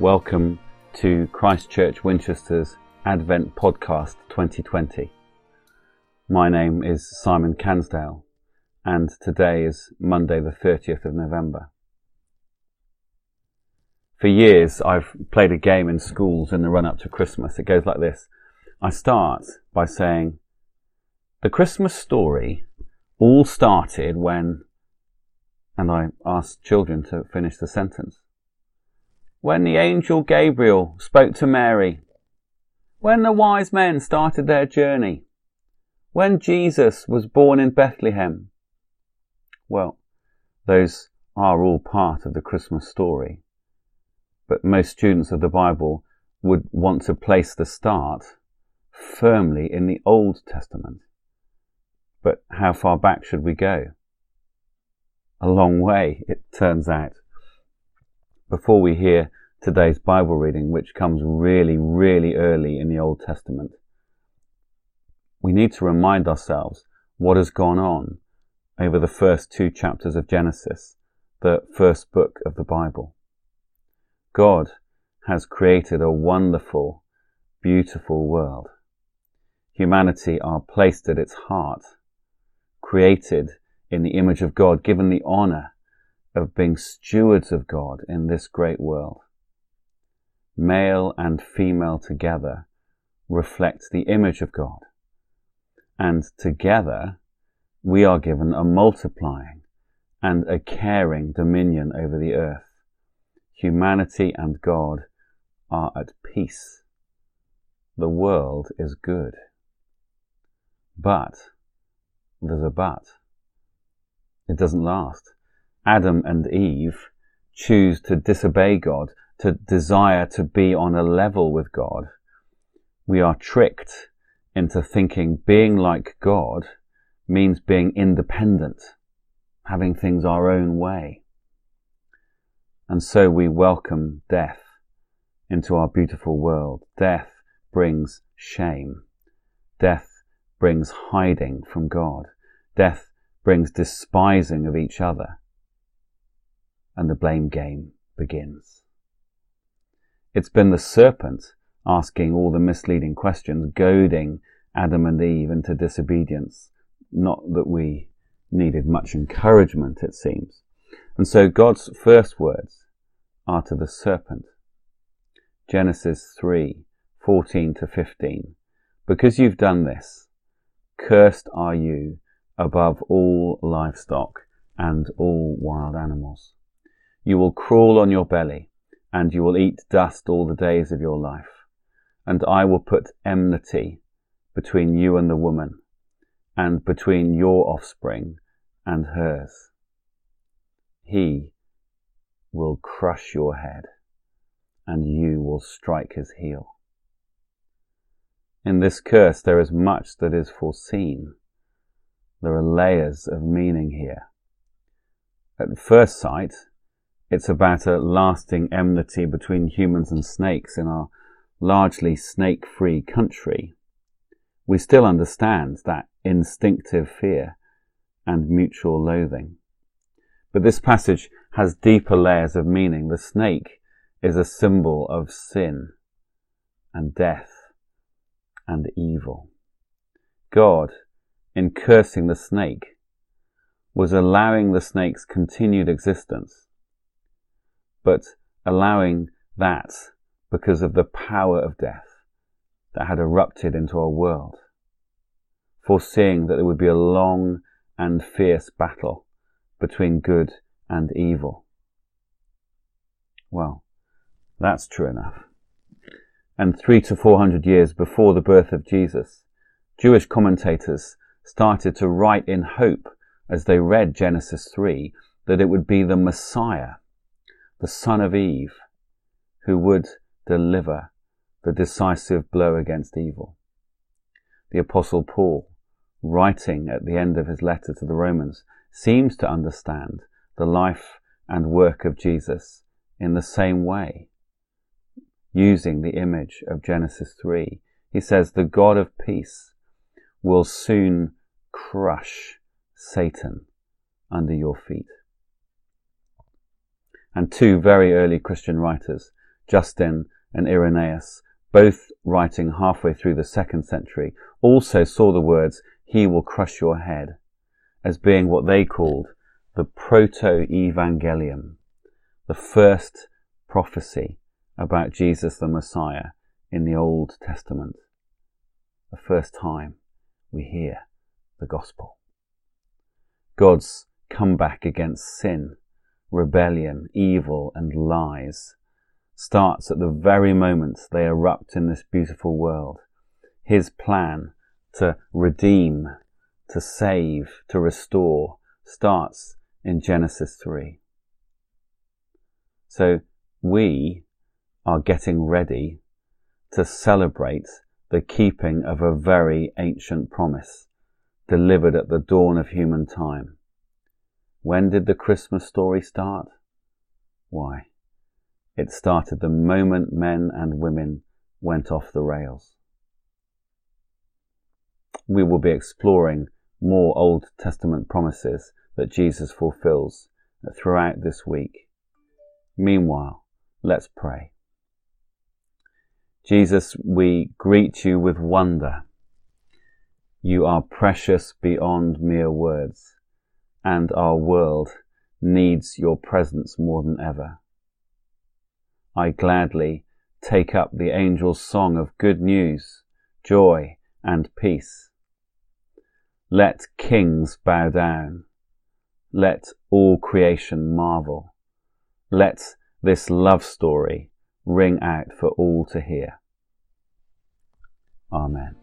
Welcome to Christ Church Winchester's Advent Podcast 2020. My name is Simon Cansdale, and today is Monday, the 30th of November. For years, I've played a game in schools in the run up to Christmas. It goes like this I start by saying, The Christmas story all started when, and I ask children to finish the sentence. When the angel Gabriel spoke to Mary, when the wise men started their journey, when Jesus was born in Bethlehem. Well, those are all part of the Christmas story. But most students of the Bible would want to place the start firmly in the Old Testament. But how far back should we go? A long way, it turns out. Before we hear today's Bible reading, which comes really, really early in the Old Testament, we need to remind ourselves what has gone on over the first two chapters of Genesis, the first book of the Bible. God has created a wonderful, beautiful world. Humanity are placed at its heart created in the image of God, given the honor of being stewards of God in this great world. Male and female together reflect the image of God. And together we are given a multiplying and a caring dominion over the earth. Humanity and God are at peace. The world is good. But there's a but. It doesn't last. Adam and Eve choose to disobey God, to desire to be on a level with God. We are tricked into thinking being like God means being independent, having things our own way. And so we welcome death into our beautiful world. Death brings shame. Death brings hiding from God. Death brings despising of each other. And the blame game begins. It's been the serpent asking all the misleading questions, goading Adam and Eve into disobedience. Not that we needed much encouragement, it seems. And so God's first words are to the serpent. Genesis 3, 14 to 15. Because you've done this, Cursed are you above all livestock and all wild animals. You will crawl on your belly, and you will eat dust all the days of your life. And I will put enmity between you and the woman, and between your offspring and hers. He will crush your head, and you will strike his heel. In this curse, there is much that is foreseen. There are layers of meaning here. At first sight, it's about a lasting enmity between humans and snakes in our largely snake free country. We still understand that instinctive fear and mutual loathing. But this passage has deeper layers of meaning. The snake is a symbol of sin and death and evil. God, in cursing the snake, was allowing the snake's continued existence, but allowing that because of the power of death that had erupted into our world, foreseeing that there would be a long and fierce battle between good and evil. Well, that's true enough and three to four hundred years before the birth of Jesus, Jewish commentators started to write in hope as they read Genesis 3 that it would be the Messiah, the son of Eve, who would deliver the decisive blow against evil. The apostle Paul, writing at the end of his letter to the Romans, seems to understand the life and work of Jesus in the same way using the image of Genesis 3. He says, The God of peace will soon crush Satan under your feet. And two very early Christian writers, Justin and Irenaeus, both writing halfway through the second century, also saw the words, He will crush your head, as being what they called the proto-evangelium, the first prophecy about Jesus the Messiah in the Old Testament. The first time we hear the gospel. God's comeback against sin, rebellion, evil, and lies starts at the very moment they erupt in this beautiful world. His plan to redeem, to save, to restore starts in Genesis 3. So we are getting ready to celebrate the keeping of a very ancient promise delivered at the dawn of human time. When did the Christmas story start? Why, it started the moment men and women went off the rails. We will be exploring more Old Testament promises that Jesus fulfills throughout this week. Meanwhile, let's pray. Jesus, we greet you with wonder. You are precious beyond mere words, and our world needs your presence more than ever. I gladly take up the angel's song of good news, joy, and peace. Let kings bow down. Let all creation marvel. Let this love story ring out for all to hear. Amen.